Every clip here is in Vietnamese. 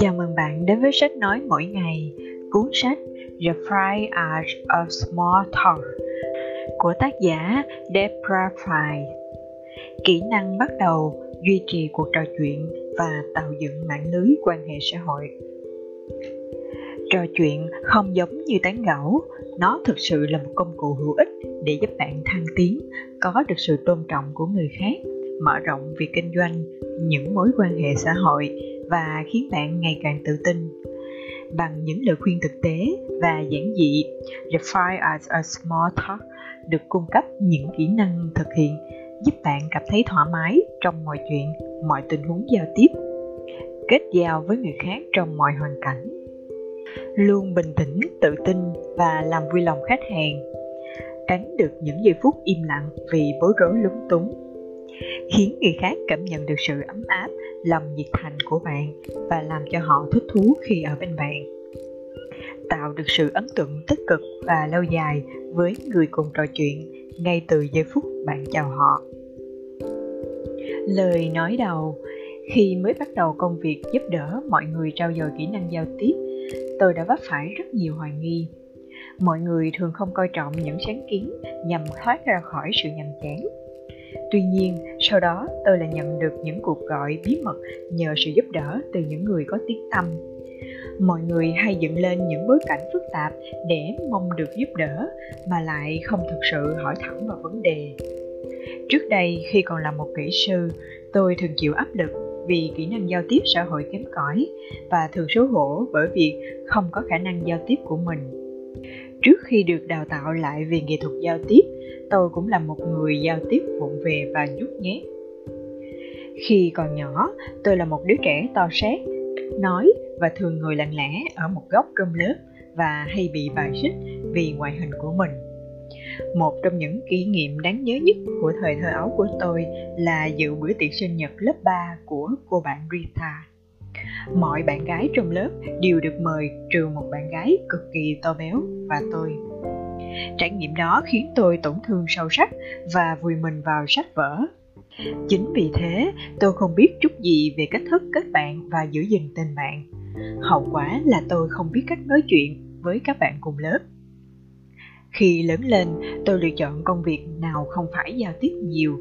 Chào mừng bạn đến với sách nói mỗi ngày, cuốn sách The Fry Art of Small Talk của tác giả Debra Fry. Kỹ năng bắt đầu, duy trì cuộc trò chuyện và tạo dựng mạng lưới quan hệ xã hội. Trò chuyện không giống như tán gẫu, nó thực sự là một công cụ hữu ích để giúp bạn thăng tiến, có được sự tôn trọng của người khác, mở rộng việc kinh doanh, những mối quan hệ xã hội và khiến bạn ngày càng tự tin. Bằng những lời khuyên thực tế và giản dị, The Fire as a Small Talk được cung cấp những kỹ năng thực hiện giúp bạn cảm thấy thoải mái trong mọi chuyện, mọi tình huống giao tiếp, kết giao với người khác trong mọi hoàn cảnh. Luôn bình tĩnh, tự tin và làm vui lòng khách hàng. Tránh được những giây phút im lặng vì bối rối lúng túng. Khiến người khác cảm nhận được sự ấm áp, lòng nhiệt thành của bạn và làm cho họ thích thú khi ở bên bạn. Tạo được sự ấn tượng tích cực và lâu dài với người cùng trò chuyện ngay từ giây phút bạn chào họ. Lời nói đầu khi mới bắt đầu công việc giúp đỡ mọi người trao dồi kỹ năng giao tiếp tôi đã vấp phải rất nhiều hoài nghi mọi người thường không coi trọng những sáng kiến nhằm thoát ra khỏi sự nhàm chán. Tuy nhiên, sau đó, tôi lại nhận được những cuộc gọi bí mật nhờ sự giúp đỡ từ những người có tiếng tâm mọi người hay dựng lên những bối cảnh phức tạp để mong được giúp đỡ mà lại không thực sự hỏi thẳng vào vấn đề. Trước đây, khi còn là một kỹ sư, tôi thường chịu áp lực vì kỹ năng giao tiếp xã hội kém cỏi và thường xấu hổ bởi việc không có khả năng giao tiếp của mình trước khi được đào tạo lại về nghệ thuật giao tiếp, tôi cũng là một người giao tiếp vụng về và nhút nhát khi còn nhỏ, tôi là một đứa trẻ to xác, nói và thường ngồi lặng lẽ ở một góc trong lớp và hay bị bài xích vì ngoại hình của mình một trong những kỷ niệm đáng nhớ nhất của thời thơ ấu của tôi là dự bữa tiệc sinh nhật lớp 3 của cô bạn Rita. Mọi bạn gái trong lớp đều được mời trừ một bạn gái cực kỳ to béo và tôi. Trải nghiệm đó khiến tôi tổn thương sâu sắc và vùi mình vào sách vở. Chính vì thế, tôi không biết chút gì về cách thức kết bạn và giữ gìn tình bạn hậu quả là tôi không biết cách nói chuyện với các bạn cùng lớp khi lớn lên tôi lựa chọn công việc nào không phải giao tiếp nhiều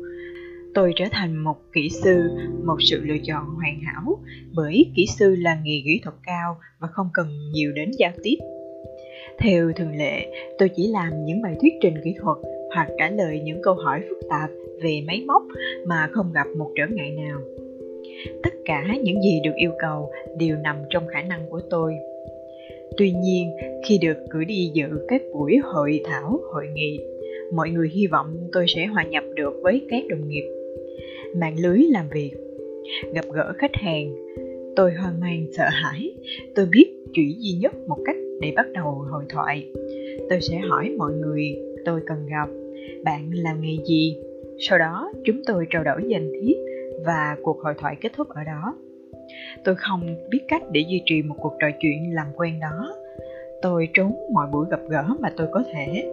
tôi trở thành một kỹ sư, một sự lựa chọn hoàn hảo, bởi kỹ sư là nghề kỹ thuật cao và không cần nhiều đến giao tiếp. Theo thường lệ, tôi chỉ làm những bài thuyết trình kỹ thuật hoặc trả lời những câu hỏi phức tạp về máy móc mà không gặp một trở ngại nào. Tất cả những gì được yêu cầu đều nằm trong khả năng của tôi. Tuy nhiên, khi được cử đi dự các buổi hội thảo, hội nghị, mọi người hy vọng tôi sẽ hòa nhập được với các đồng nghiệp mạng lưới làm việc. Gặp gỡ khách hàng, tôi hoang mang sợ hãi. Tôi biết chỉ duy nhất một cách để bắt đầu hội thoại. Tôi sẽ hỏi mọi người tôi cần gặp. Bạn làm nghề gì? Sau đó, chúng tôi trao đổi danh thiếp và cuộc hội thoại kết thúc ở đó. Tôi không biết cách để duy trì một cuộc trò chuyện làm quen đó. Tôi trốn mọi buổi gặp gỡ mà tôi có thể.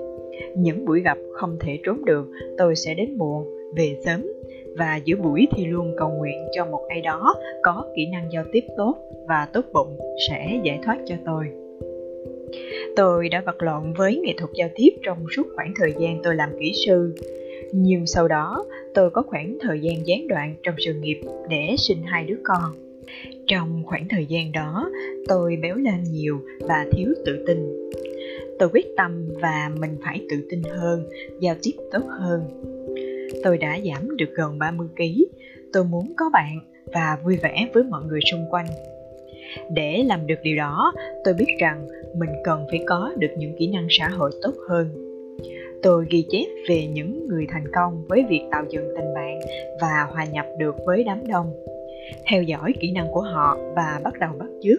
Những buổi gặp không thể trốn được, tôi sẽ đến muộn, về sớm và giữa buổi thì luôn cầu nguyện cho một ai đó có kỹ năng giao tiếp tốt và tốt bụng sẽ giải thoát cho tôi. Tôi đã vật lộn với nghệ thuật giao tiếp trong suốt khoảng thời gian tôi làm kỹ sư. Nhưng sau đó, tôi có khoảng thời gian gián đoạn trong sự nghiệp để sinh hai đứa con. Trong khoảng thời gian đó, tôi béo lên nhiều và thiếu tự tin. Tôi quyết tâm và mình phải tự tin hơn, giao tiếp tốt hơn tôi đã giảm được gần 30 kg tôi muốn có bạn và vui vẻ với mọi người xung quanh. Để làm được điều đó, tôi biết rằng mình cần phải có được những kỹ năng xã hội tốt hơn. Tôi ghi chép về những người thành công với việc tạo dựng tình bạn và hòa nhập được với đám đông, theo dõi kỹ năng của họ và bắt đầu bắt chước.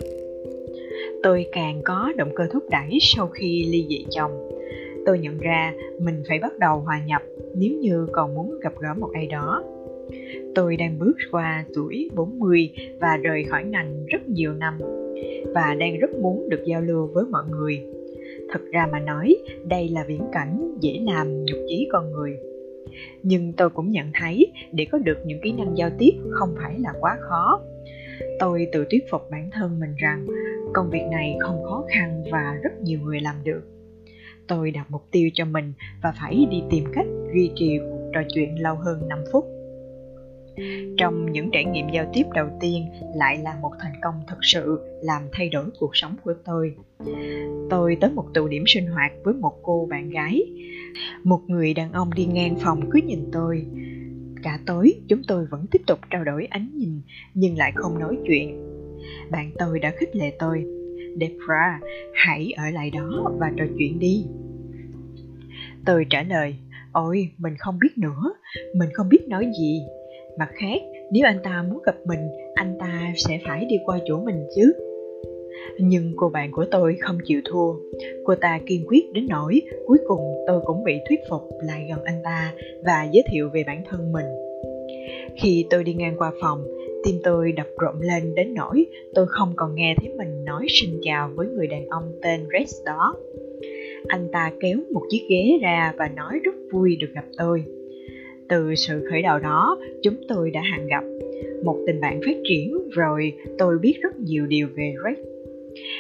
Tôi càng có động cơ thúc đẩy sau khi ly dị chồng tôi nhận ra mình phải bắt đầu hòa nhập nếu như còn muốn gặp gỡ một ai đó. Tôi đang bước qua tuổi 40 và rời khỏi ngành rất nhiều năm và đang rất muốn được giao lưu với mọi người. Thật ra mà nói, đây là viễn cảnh dễ làm nhục chí con người. Nhưng tôi cũng nhận thấy để có được những kỹ năng giao tiếp không phải là quá khó. Tôi tự thuyết phục bản thân mình rằng công việc này không khó khăn và rất nhiều người làm được tôi đặt mục tiêu cho mình và phải đi tìm cách duy trì cuộc trò chuyện lâu hơn 5 phút. Trong những trải nghiệm giao tiếp đầu tiên, lại là một thành công thực sự làm thay đổi cuộc sống của tôi. Tôi tới một tụ điểm sinh hoạt với một cô bạn gái. Một người đàn ông đi ngang phòng cứ nhìn tôi. Cả tối, chúng tôi vẫn tiếp tục trao đổi ánh nhìn, nhưng lại không nói chuyện. Bạn tôi đã khích lệ tôi. Debra, hãy ở lại đó và trò chuyện đi. Tôi trả lời, ôi, mình không biết nữa, mình không biết nói gì. Mặt khác, nếu anh ta muốn gặp mình, anh ta sẽ phải đi qua chỗ mình chứ. Nhưng cô bạn của tôi không chịu thua. Cô ta kiên quyết đến nỗi cuối cùng tôi cũng bị thuyết phục lại gần anh ta và giới thiệu về bản thân mình. Khi tôi đi ngang qua phòng, tim tôi đập rộn lên đến nỗi tôi không còn nghe thấy mình nói xin chào với người đàn ông tên Rex đó. Anh ta kéo một chiếc ghế ra và nói rất vui được gặp tôi. Từ sự khởi đầu đó, chúng tôi đã hẹn gặp. Một tình bạn phát triển rồi tôi biết rất nhiều điều về Rex.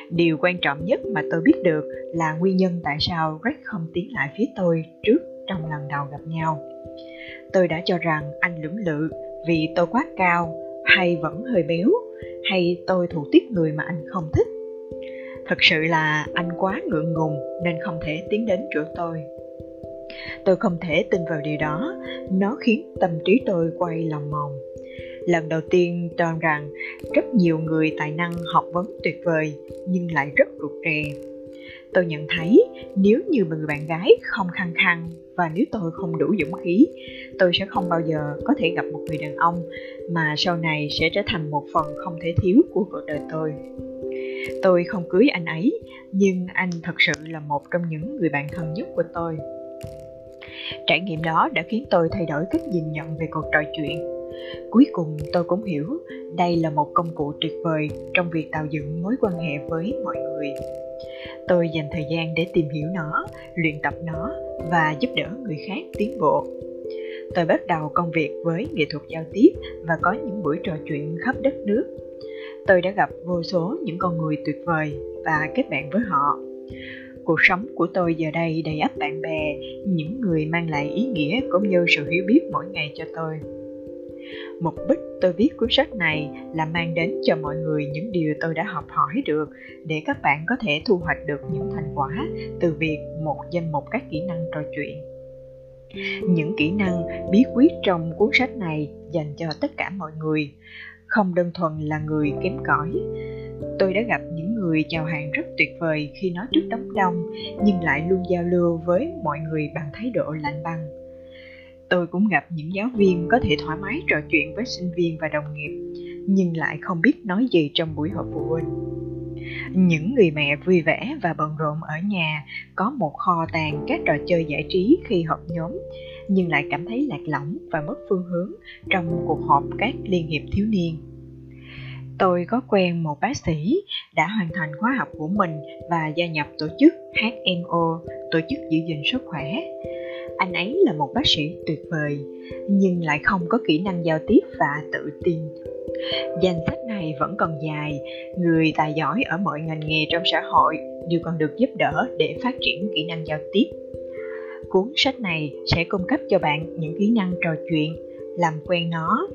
Điều quan trọng nhất mà tôi biết được là nguyên nhân tại sao Rex không tiến lại phía tôi trước trong lần đầu gặp nhau. Tôi đã cho rằng anh lưỡng lự vì tôi quá cao hay vẫn hơi béo, hay tôi thủ tiếp người mà anh không thích? Thật sự là anh quá ngượng ngùng nên không thể tiến đến chỗ tôi. Tôi không thể tin vào điều đó, nó khiến tâm trí tôi quay lòng mòng lần đầu tiên cho rằng rất nhiều người tài năng học vấn tuyệt vời nhưng lại rất rụt rè. Tôi nhận thấy nếu như người bạn gái không khăng khăng và nếu tôi không đủ dũng khí, tôi sẽ không bao giờ có thể gặp một người đàn ông mà sau này sẽ trở thành một phần không thể thiếu của cuộc đời tôi. Tôi không cưới anh ấy, nhưng anh thật sự là một trong những người bạn thân nhất của tôi. Trải nghiệm đó đã khiến tôi thay đổi cách nhìn nhận về cuộc trò chuyện. Cuối cùng, tôi cũng hiểu đây là một công cụ tuyệt vời trong việc tạo dựng mối quan hệ với mọi người tôi dành thời gian để tìm hiểu nó, luyện tập nó và giúp đỡ người khác tiến bộ. Tôi bắt đầu công việc với nghệ thuật giao tiếp và có những buổi trò chuyện khắp đất nước. Tôi đã gặp vô số những con người tuyệt vời và kết bạn với họ. Cuộc sống của tôi giờ đây đầy ắp bạn bè, những người mang lại ý nghĩa cũng như sự hiểu biết mỗi ngày cho tôi mục đích tôi viết cuốn sách này là mang đến cho mọi người những điều tôi đã học hỏi được để các bạn có thể thu hoạch được những thành quả từ việc một danh mục các kỹ năng trò chuyện. Những kỹ năng bí quyết trong cuốn sách này dành cho tất cả mọi người, không đơn thuần là người kém cỏi. Tôi đã gặp những người chào hàng rất tuyệt vời khi nói trước đám đông, nhưng lại luôn giao lưu với mọi người bằng thái độ lạnh băng tôi cũng gặp những giáo viên có thể thoải mái trò chuyện với sinh viên và đồng nghiệp nhưng lại không biết nói gì trong buổi họp phụ huynh. Những người mẹ vui vẻ và bận rộn ở nhà có một kho tàng các trò chơi giải trí khi họp nhóm nhưng lại cảm thấy lạc lõng và mất phương hướng trong cuộc họp các liên hiệp thiếu niên. Tôi có quen một bác sĩ đã hoàn thành khóa học của mình và gia nhập tổ chức HMO, tổ chức giữ gìn sức khỏe anh ấy là một bác sĩ tuyệt vời, nhưng lại không có kỹ năng giao tiếp và tự tin. Danh sách này vẫn còn dài, người tài giỏi ở mọi ngành nghề trong xã hội đều còn được giúp đỡ để phát triển kỹ năng giao tiếp. Cuốn sách này sẽ cung cấp cho bạn những kỹ năng trò chuyện, làm quen nó,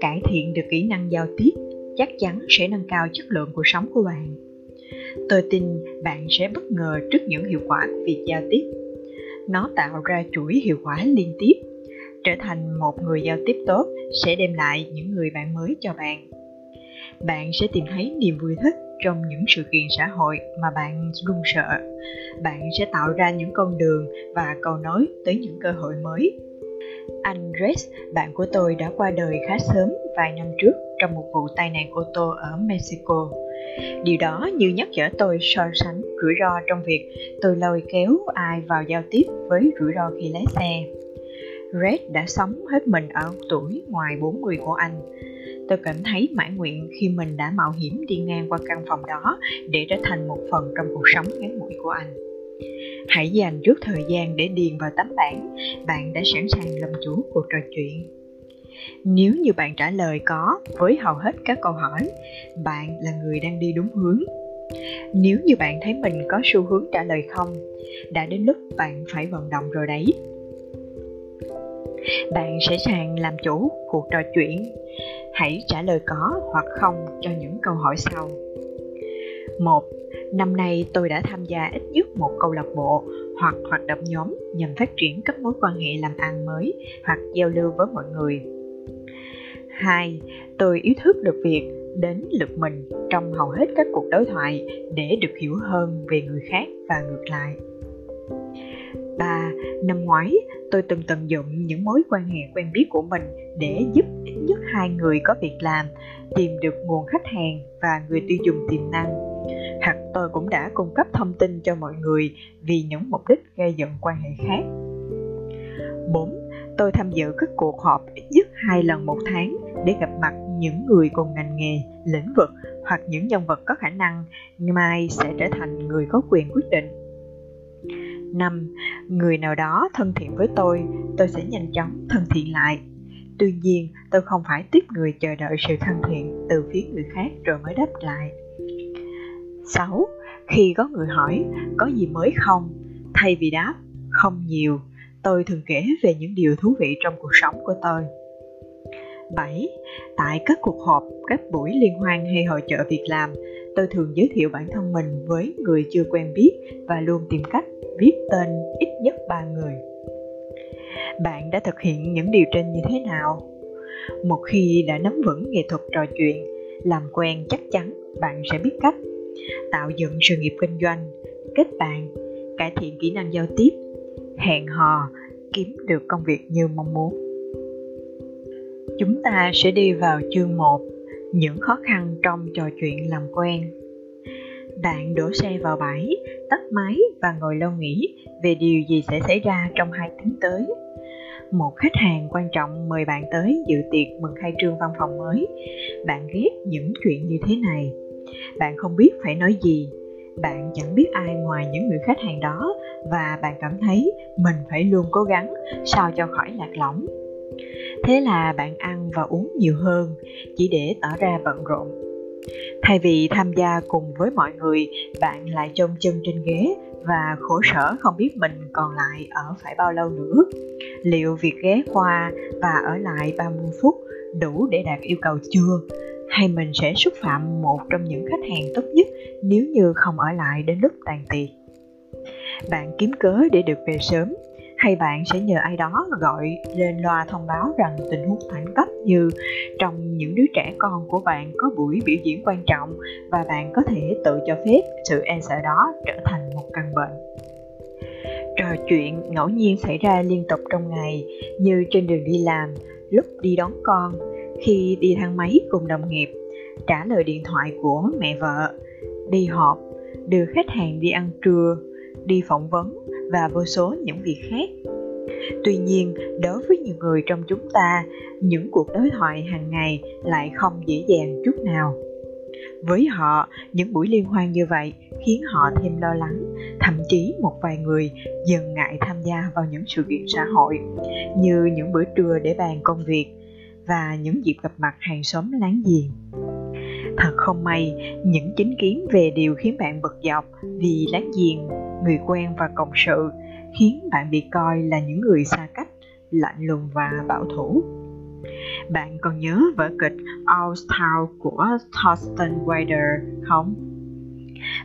cải thiện được kỹ năng giao tiếp, chắc chắn sẽ nâng cao chất lượng cuộc sống của bạn. Tôi tin bạn sẽ bất ngờ trước những hiệu quả của việc giao tiếp nó tạo ra chuỗi hiệu quả liên tiếp. Trở thành một người giao tiếp tốt sẽ đem lại những người bạn mới cho bạn. Bạn sẽ tìm thấy niềm vui thích trong những sự kiện xã hội mà bạn luôn sợ. Bạn sẽ tạo ra những con đường và cầu nối tới những cơ hội mới. Anh Rex, bạn của tôi đã qua đời khá sớm vài năm trước trong một vụ tai nạn ô tô ở Mexico. Điều đó như nhắc nhở tôi so sánh rủi ro trong việc tôi lôi kéo ai vào giao tiếp với rủi ro khi lái xe. Red đã sống hết mình ở tuổi ngoài 40 của anh. Tôi cảm thấy mãn nguyện khi mình đã mạo hiểm đi ngang qua căn phòng đó để trở thành một phần trong cuộc sống ngắn ngủi của anh. hãy dành chút thời gian để điền vào tấm bảng bạn đã sẵn sàng làm chủ cuộc trò chuyện nếu như bạn trả lời có, với hầu hết các câu hỏi, bạn là người đang đi đúng hướng. Nếu như bạn thấy mình có xu hướng trả lời không, đã đến lúc bạn phải vận động rồi đấy. Bạn sẽ sàng làm chủ cuộc trò chuyện. Hãy trả lời có hoặc không cho những câu hỏi sau. Một, năm nay tôi đã tham gia ít nhất một câu lạc bộ hoặc hoạt động nhóm nhằm phát triển các mối quan hệ làm ăn mới hoặc giao lưu với mọi người. 2. Tôi ý thức được việc đến lượt mình trong hầu hết các cuộc đối thoại để được hiểu hơn về người khác và ngược lại. 3. Năm ngoái, tôi từng tận dụng những mối quan hệ quen biết của mình để giúp ít nhất hai người có việc làm, tìm được nguồn khách hàng và người tiêu dùng tiềm năng. Hoặc tôi cũng đã cung cấp thông tin cho mọi người vì những mục đích gây dựng quan hệ khác. 4 tôi tham dự các cuộc họp ít nhất hai lần một tháng để gặp mặt những người cùng ngành nghề, lĩnh vực hoặc những nhân vật có khả năng mai sẽ trở thành người có quyền quyết định. 5. Người nào đó thân thiện với tôi, tôi sẽ nhanh chóng thân thiện lại. Tuy nhiên, tôi không phải tiếp người chờ đợi sự thân thiện từ phía người khác rồi mới đáp lại. 6. Khi có người hỏi có gì mới không, thay vì đáp không nhiều, tôi thường kể về những điều thú vị trong cuộc sống của tôi. 7. Tại các cuộc họp, các buổi liên hoan hay hội trợ việc làm, tôi thường giới thiệu bản thân mình với người chưa quen biết và luôn tìm cách viết tên ít nhất 3 người. Bạn đã thực hiện những điều trên như thế nào? Một khi đã nắm vững nghệ thuật trò chuyện, làm quen chắc chắn bạn sẽ biết cách tạo dựng sự nghiệp kinh doanh, kết bạn, cải thiện kỹ năng giao tiếp hẹn hò, kiếm được công việc như mong muốn. Chúng ta sẽ đi vào chương 1 những khó khăn trong trò chuyện làm quen. Bạn đổ xe vào bãi, tắt máy và ngồi lâu nghĩ về điều gì sẽ xảy ra trong hai tiếng tới. Một khách hàng quan trọng mời bạn tới dự tiệc mừng khai trương văn phòng mới. Bạn ghét những chuyện như thế này. Bạn không biết phải nói gì bạn chẳng biết ai ngoài những người khách hàng đó, và bạn cảm thấy mình phải luôn cố gắng, sao cho khỏi lạc lõng. Thế là bạn ăn và uống nhiều hơn, chỉ để tỏ ra bận rộn. Thay vì tham gia cùng với mọi người, bạn lại trông chân trên ghế và khổ sở không biết mình còn lại ở phải bao lâu nữa. Liệu việc ghé qua và ở lại 30 phút đủ để đạt yêu cầu chưa? Hay mình sẽ xúc phạm một trong những khách hàng tốt nhất nếu như không ở lại đến lúc tàn tì. bạn kiếm cớ để được về sớm, hay bạn sẽ nhờ ai đó gọi lên loa thông báo rằng tình huống khẩn cấp như trong những đứa trẻ con của bạn có buổi biểu diễn quan trọng và bạn có thể tự cho phép sự e sợ đó trở thành một căn bệnh trò chuyện ngẫu nhiên xảy ra liên tục trong ngày, như trên đường đi làm, lúc đi đón con khi đi thang máy cùng đồng nghiệp, trả lời điện thoại của mẹ vợ. Đi họp, đưa khách hàng đi ăn trưa, đi phỏng vấn và vô số những việc khác. Tuy nhiên, đối với nhiều người trong chúng ta, những cuộc đối thoại hàng ngày lại không dễ dàng chút nào. Với họ, những buổi liên hoan như vậy khiến họ thêm lo lắng, thậm chí một vài người dần ngại tham gia vào những sự kiện xã hội, như những bữa trưa để bàn công việc và những dịp gặp mặt hàng xóm láng giềng thật không may, những chính kiến về điều khiến bạn bực dọc vì láng giềng, người quen và cộng sự khiến bạn bị coi là những người xa cách, lạnh lùng và bảo thủ bạn còn nhớ vở kịch All Town của Thorsten Wilder không?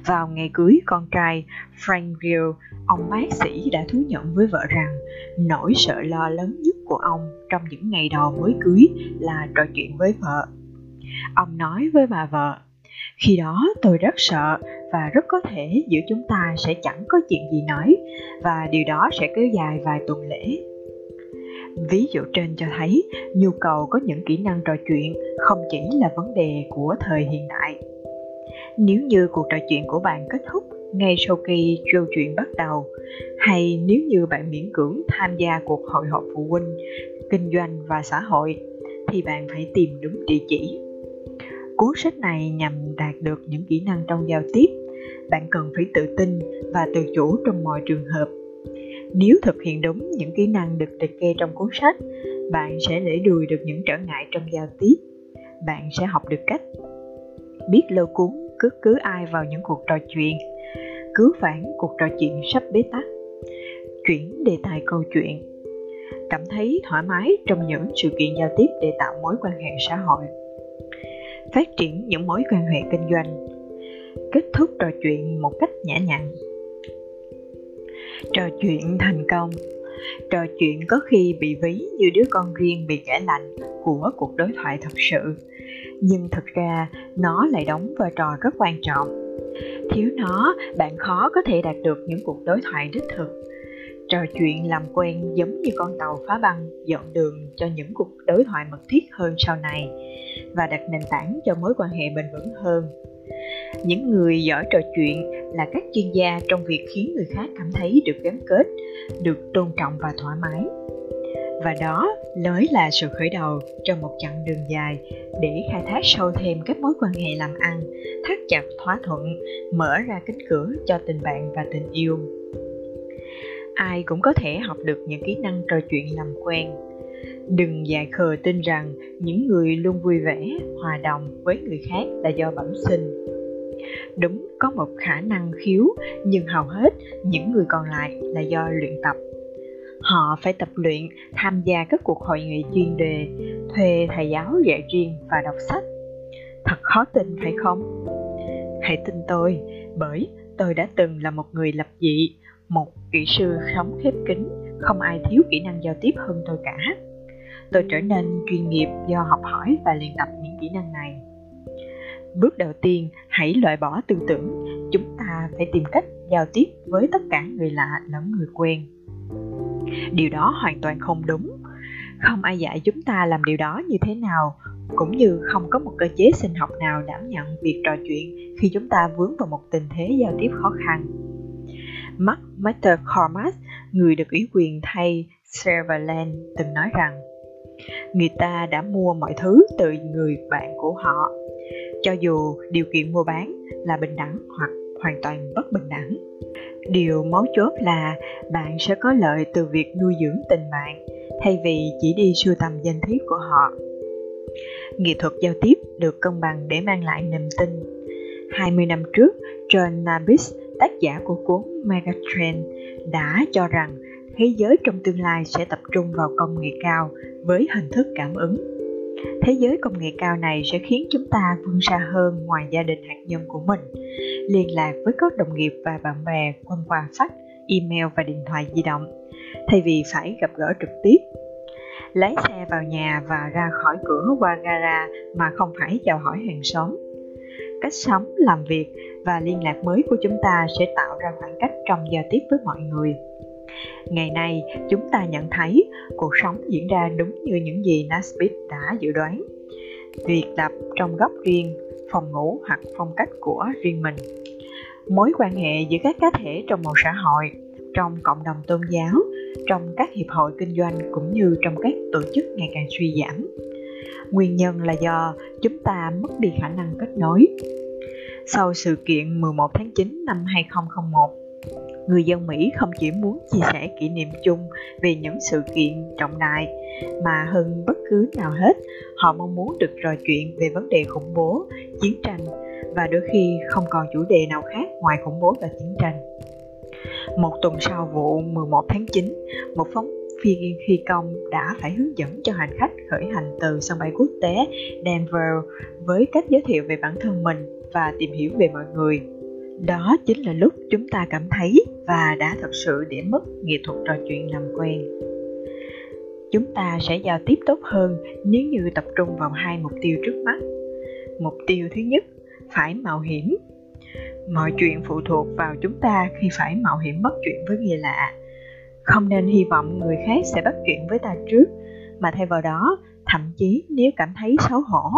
Vào ngày cưới con trai Frank Gill, ông bác sĩ đã thú nhận với vợ rằng nỗi sợ lo lớn nhất của ông trong những ngày đầu mới cưới là trò chuyện với vợ. Ông nói với bà vợ, khi đó tôi rất sợ và rất có thể giữa chúng ta sẽ chẳng có chuyện gì nói và điều đó sẽ kéo dài vài tuần lễ. Ví dụ trên cho thấy nhu cầu có những kỹ năng trò chuyện không chỉ là vấn đề của thời hiện đại. Nếu như cuộc trò chuyện của bạn kết thúc ngay sau khi câu chuyện bắt đầu, hay nếu như bạn miễn cưỡng tham gia cuộc hội họp phụ huynh, kinh doanh và xã hội, thì bạn phải tìm đúng địa chỉ. Cuốn sách này nhằm đạt được những kỹ năng trong giao tiếp. Bạn cần phải tự tin và tự chủ trong mọi trường hợp. Nếu thực hiện đúng những kỹ năng được liệt kê trong cuốn sách, bạn sẽ để đùi được những trở ngại trong giao tiếp. Bạn sẽ học được cách biết lôi cuốn cứ cứ ai vào những cuộc trò chuyện cứu vãn cuộc trò chuyện sắp bế tắc, chuyển đề tài câu chuyện. Cảm thấy thoải mái trong những sự kiện giao tiếp để tạo mối quan hệ xã hội. Phát triển những mối quan hệ kinh doanh. Kết thúc trò chuyện một cách nhã nhặn. Trò chuyện thành công. Trò chuyện có khi bị ví như đứa con riêng bị kẻ lạnh của cuộc đối thoại thật sự nhưng thực ra, nó lại đóng vai trò rất quan trọng. Thiếu nó, bạn khó có thể đạt được những cuộc đối thoại đích thực. Trò chuyện làm quen giống như con tàu phá băng dọn đường cho những cuộc đối thoại mật thiết hơn sau này và đặt nền tảng cho mối quan hệ bền vững hơn. Những người giỏi trò chuyện là các chuyên gia trong việc khiến người khác cảm thấy được gắn kết, được tôn trọng và thoải mái và đó mới là sự khởi đầu cho một chặng đường dài để khai thác sâu thêm các mối quan hệ làm ăn, thắt chặt thỏa thuận, mở ra cánh cửa cho tình bạn và tình yêu. Ai cũng có thể học được những kỹ năng trò chuyện làm quen. Đừng dại khờ tin rằng những người luôn vui vẻ, hòa đồng với người khác là do bẩm sinh. Đúng, có một khả năng khiếu, nhưng hầu hết những người còn lại là do luyện tập họ phải tập luyện, tham gia các cuộc hội nghị chuyên đề, thuê thầy giáo dạy riêng và đọc sách. Thật khó tin, phải không? Hãy tin tôi, bởi tôi đã từng là một người lập dị, một kỹ sư sống khép kín, không ai thiếu kỹ năng giao tiếp hơn tôi cả. Tôi trở nên chuyên nghiệp do học hỏi và luyện tập những kỹ năng này. Bước đầu tiên, hãy loại bỏ tư tưởng. Chúng ta phải tìm cách giao tiếp với tất cả người lạ lẫn người quen điều đó hoàn toàn không đúng. Không ai dạy chúng ta làm điều đó như thế nào cũng như không có một cơ chế sinh học nào đảm nhận việc trò chuyện khi chúng ta vướng vào một tình thế giao tiếp khó khăn. Mark Master người được ủy quyền thay Serverland, từng nói rằng người ta đã mua mọi thứ từ người bạn của họ. Cho dù điều kiện mua bán là bình đẳng hoặc hoàn toàn bất bình đẳng điều mấu chốt là bạn sẽ có lợi từ việc nuôi dưỡng tình bạn, thay vì chỉ đi sưu tầm danh thiếp của họ. Nghệ thuật giao tiếp được cân bằng để mang lại niềm tin. 20 năm trước, John Nabis, tác giả của cuốn Megatrend, đã cho rằng thế giới trong tương lai sẽ tập trung vào công nghệ cao với hình thức cảm ứng thế giới công nghệ cao này sẽ khiến chúng ta vươn xa hơn ngoài gia đình hạt nhân của mình. Liên lạc với các đồng nghiệp và bạn bè thông qua fax, email và điện thoại di động. Thay vì phải gặp gỡ trực tiếp, lái xe vào nhà và ra khỏi cửa qua gara mà không phải chào hỏi hàng xóm. Cách sống, làm việc và liên lạc mới của chúng ta sẽ tạo ra khoảng cách trong giao tiếp với mọi người ngày nay, chúng ta nhận thấy cuộc sống diễn ra đúng như những gì Nasbit đã dự đoán. Việc lập trong góc riêng, phòng ngủ hoặc phong cách của riêng mình. Mối quan hệ giữa các cá thể trong một xã hội, trong cộng đồng tôn giáo, trong các hiệp hội kinh doanh cũng như trong các tổ chức ngày càng suy giảm. Nguyên nhân là do chúng ta mất đi khả năng kết nối. Sau sự kiện 11 tháng 9 năm 2001 người dân Mỹ không chỉ muốn chia sẻ kỷ niệm chung về những sự kiện trọng đại mà hơn bất cứ nào hết họ mong muốn được trò chuyện về vấn đề khủng bố chiến tranh và đôi khi không còn chủ đề nào khác ngoài khủng bố và chiến tranh. Một tuần sau vụ 11 tháng 9, một phóng viên phi công đã phải hướng dẫn cho hành khách khởi hành từ sân bay quốc tế Denver với cách giới thiệu về bản thân mình và tìm hiểu về mọi người đó chính là lúc chúng ta cảm thấy và đã thật sự để mất nghệ thuật trò chuyện làm quen. Chúng ta sẽ giao tiếp tốt hơn nếu như tập trung vào hai mục tiêu trước mắt. Mục tiêu thứ nhất, phải mạo hiểm. Mọi chuyện phụ thuộc vào chúng ta khi phải mạo hiểm bắt chuyện với người lạ. Không nên hy vọng người khác sẽ bắt chuyện với ta trước, mà thay vào đó, thậm chí nếu cảm thấy xấu hổ,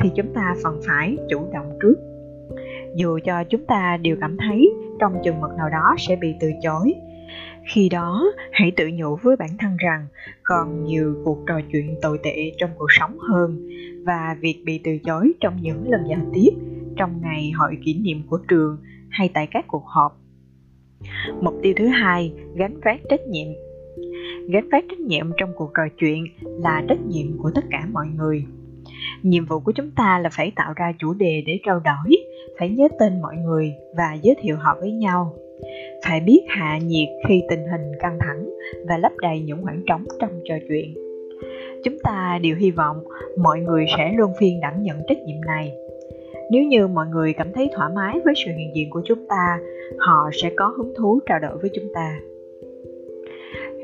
thì chúng ta phần phải chủ động trước dù cho chúng ta đều cảm thấy trong chừng mực nào đó sẽ bị từ chối khi đó hãy tự nhủ với bản thân rằng còn nhiều cuộc trò chuyện tồi tệ trong cuộc sống hơn và việc bị từ chối trong những lần giao tiếp trong ngày hội kỷ niệm của trường hay tại các cuộc họp. Mục tiêu thứ hai, gánh vác trách nhiệm. Gánh vác trách nhiệm trong cuộc trò chuyện là trách nhiệm của tất cả mọi người. Nhiệm vụ của chúng ta là phải tạo ra chủ đề để trao đổi, phải nhớ tên mọi người và giới thiệu họ với nhau. Phải biết hạ nhiệt khi tình hình căng thẳng và lấp đầy những khoảng trống trong trò chuyện. Chúng ta đều hy vọng mọi người sẽ luôn phiên đảm nhận trách nhiệm này. Nếu như mọi người cảm thấy thoải mái với sự hiện diện của chúng ta, họ sẽ có hứng thú trao đổi với chúng ta.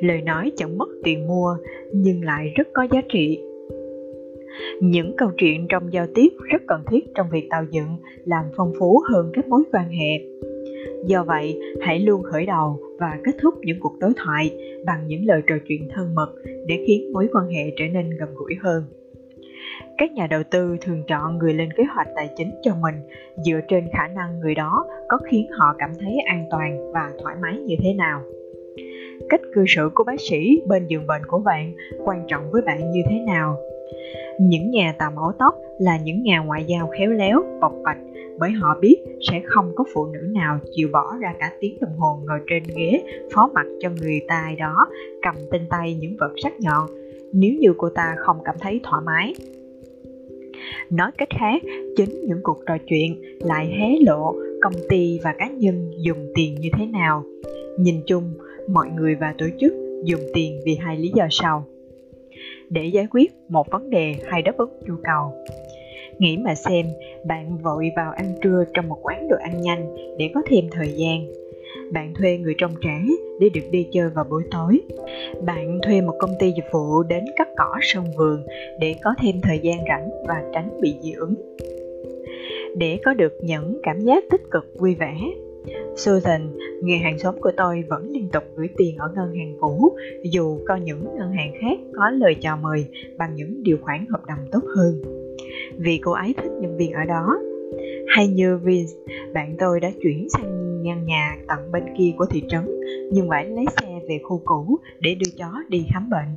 Lời nói chẳng mất tiền mua nhưng lại rất có giá trị những câu chuyện trong giao tiếp rất cần thiết trong việc tạo dựng, làm phong phú hơn các mối quan hệ. Do vậy, hãy luôn khởi đầu và kết thúc những cuộc đối thoại bằng những lời trò chuyện thân mật để khiến mối quan hệ trở nên gần gũi hơn. Các nhà đầu tư thường chọn người lên kế hoạch tài chính cho mình dựa trên khả năng người đó có khiến họ cảm thấy an toàn và thoải mái như thế nào. Cách cư xử của bác sĩ bên giường bệnh của bạn quan trọng với bạn như thế nào? Những nhà tạo mẫu tóc là những nhà ngoại giao khéo léo, bộc bạch, bởi họ biết sẽ không có phụ nữ nào chịu bỏ ra cả tiếng đồng hồ ngồi trên ghế phó mặt cho người tài đó, cầm trên tay những vật sắc nhọn. Nếu như cô ta không cảm thấy thoải mái. Nói cách khác, chính những cuộc trò chuyện lại hé lộ công ty và cá nhân dùng tiền như thế nào. Nhìn chung, mọi người và tổ chức dùng tiền vì hai lý do sau để giải quyết một vấn đề hay đáp ứng nhu cầu. Nghĩ mà xem, bạn vội vào ăn trưa trong một quán đồ ăn nhanh để có thêm thời gian. Bạn thuê người trông trẻ để được đi chơi vào buổi tối. Bạn thuê một công ty dịch vụ đến cắt cỏ sân vườn để có thêm thời gian rảnh và tránh bị dị ứng. Để có được những cảm giác tích cực, vui vẻ Susan, người hàng xóm của tôi vẫn liên tục gửi tiền ở ngân hàng cũ, dù có những ngân hàng khác có lời chào mời bằng những điều khoản hợp đồng tốt hơn. Vì cô ấy thích nhân viên ở đó. Hay như Vince, bạn tôi đã chuyển sang căn nhà tận bên kia của thị trấn, nhưng phải lấy xe về khu cũ để đưa chó đi khám bệnh.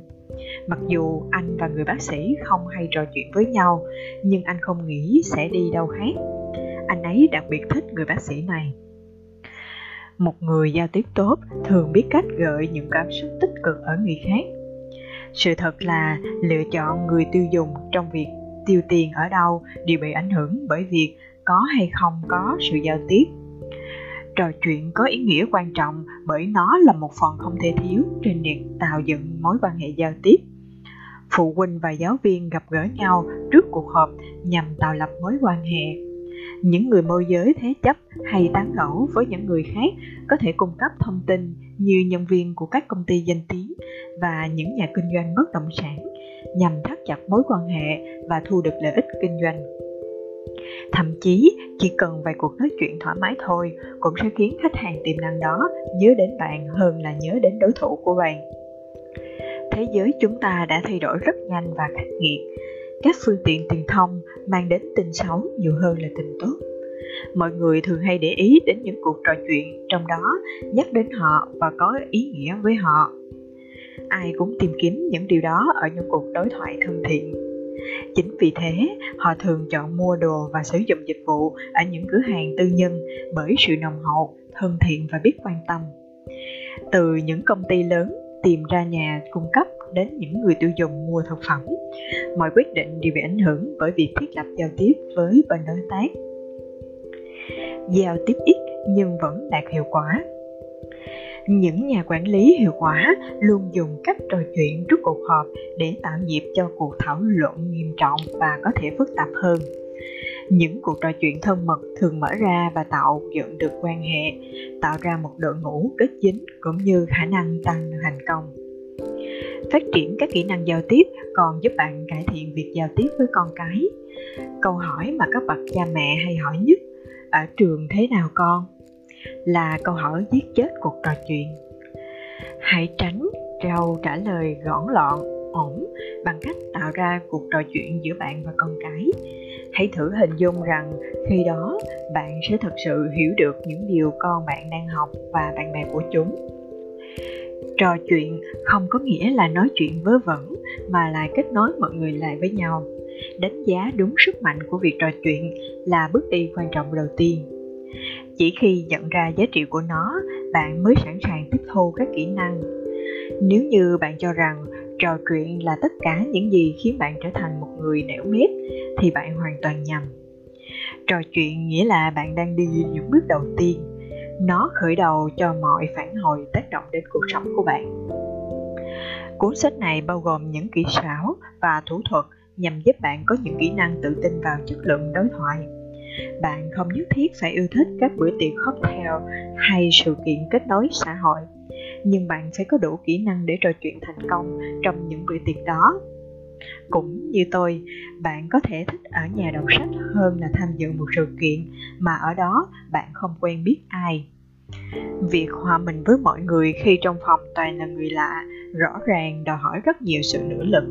Mặc dù anh và người bác sĩ không hay trò chuyện với nhau, nhưng anh không nghĩ sẽ đi đâu khác. Anh ấy đặc biệt thích người bác sĩ này một người giao tiếp tốt, thường biết cách gợi những cảm xúc tích cực ở người khác. Sự thật là, lựa chọn người tiêu dùng trong việc tiêu tiền ở đâu đều bị ảnh hưởng bởi việc có hay không có sự giao tiếp. Trò chuyện có ý nghĩa quan trọng bởi nó là một phần không thể thiếu trên việc tạo dựng mối quan hệ giao tiếp. Phụ huynh và giáo viên gặp gỡ nhau trước cuộc họp nhằm tạo lập mối quan hệ những người môi giới thế chấp hay tán gẫu với những người khác có thể cung cấp thông tin như nhân viên của các công ty danh tiếng và những nhà kinh doanh bất động sản nhằm thắt chặt mối quan hệ và thu được lợi ích kinh doanh. Thậm chí, chỉ cần vài cuộc nói chuyện thoải mái thôi cũng sẽ khiến khách hàng tiềm năng đó nhớ đến bạn hơn là nhớ đến đối thủ của bạn. Thế giới chúng ta đã thay đổi rất nhanh và khắc nghiệt các phương tiện truyền thông mang đến tin xấu nhiều hơn là tin tốt. Mọi người thường hay để ý đến những cuộc trò chuyện, trong đó nhắc đến họ và có ý nghĩa với họ. Ai cũng tìm kiếm những điều đó ở những cuộc đối thoại thân thiện. Chính vì thế, họ thường chọn mua đồ và sử dụng dịch vụ ở những cửa hàng tư nhân bởi sự nồng hậu, thân thiện và biết quan tâm. Từ những công ty lớn tìm ra nhà cung cấp đến những người tiêu dùng mua thực phẩm. Mọi quyết định đều bị ảnh hưởng bởi việc thiết lập giao tiếp với bên đối tác. Giao tiếp ít nhưng vẫn đạt hiệu quả. Những nhà quản lý hiệu quả luôn dùng cách trò chuyện trước cuộc họp để tạo nhịp cho cuộc thảo luận nghiêm trọng và có thể phức tạp hơn. Những cuộc trò chuyện thân mật thường mở ra và tạo dựng được quan hệ, tạo ra một đội ngũ kết dính cũng như khả năng tăng thành công phát triển các kỹ năng giao tiếp, còn giúp bạn cải thiện việc giao tiếp với con cái. Câu hỏi mà các bậc cha mẹ hay hỏi nhất ở trường thế nào con? Là câu hỏi giết chết cuộc trò chuyện. Hãy tránh trâu trả lời gõn lọn ổn bằng cách tạo ra cuộc trò chuyện giữa bạn và con cái. Hãy thử hình dung rằng khi đó bạn sẽ thật sự hiểu được những điều con bạn đang học và bạn bè của chúng trò chuyện, không có nghĩa là nói chuyện vớ vẩn, mà là kết nối mọi người lại với nhau. Đánh giá đúng sức mạnh của việc trò chuyện là bước đi quan trọng đầu tiên. Chỉ khi nhận ra giá trị của nó, bạn mới sẵn sàng tiếp thu các kỹ năng. Nếu như bạn cho rằng trò chuyện là tất cả những gì khiến bạn trở thành một người nẻo mép thì bạn hoàn toàn nhầm. Trò chuyện nghĩa là bạn đang đi những bước đầu tiên nó khởi đầu cho mọi phản hồi tác động đến cuộc sống của bạn. Cuốn sách này bao gồm những kỹ xảo và thủ thuật nhằm giúp bạn có những kỹ năng tự tin vào chất lượng đối thoại. Bạn không nhất thiết phải yêu thích các bữa tiệc cocktail hay sự kiện kết nối xã hội, nhưng bạn phải có đủ kỹ năng để trò chuyện thành công trong những bữa tiệc đó cũng như tôi, bạn có thể thích ở nhà đọc sách hơn là tham dự một sự kiện mà ở đó bạn không quen biết ai. Việc hòa mình với mọi người khi trong phòng toàn là người lạ rõ ràng đòi hỏi rất nhiều sự nỗ lực.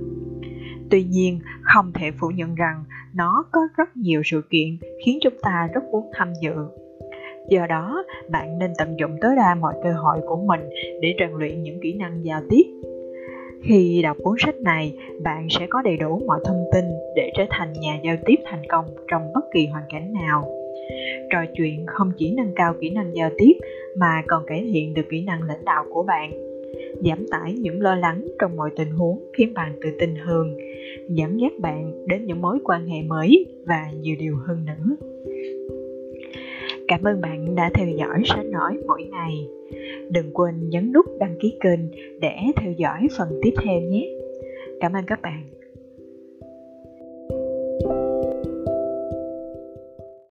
Tuy nhiên, không thể phủ nhận rằng nó có rất nhiều sự kiện khiến chúng ta rất muốn tham dự. Do đó, bạn nên tận dụng tối đa mọi cơ hội của mình để rèn luyện những kỹ năng giao tiếp khi đọc cuốn sách này, bạn sẽ có đầy đủ mọi thông tin để trở thành nhà giao tiếp thành công trong bất kỳ hoàn cảnh nào. Trò chuyện không chỉ nâng cao kỹ năng giao tiếp mà còn cải thiện được kỹ năng lãnh đạo của bạn, giảm tải những lo lắng trong mọi tình huống khiến bạn tự tin hơn dẫn dắt bạn đến những mối quan hệ mới và nhiều điều hơn nữa. Cảm ơn bạn đã theo dõi sách nói mỗi ngày. Đừng quên nhấn nút đăng ký kênh để theo dõi phần tiếp theo nhé. Cảm ơn các bạn. thank you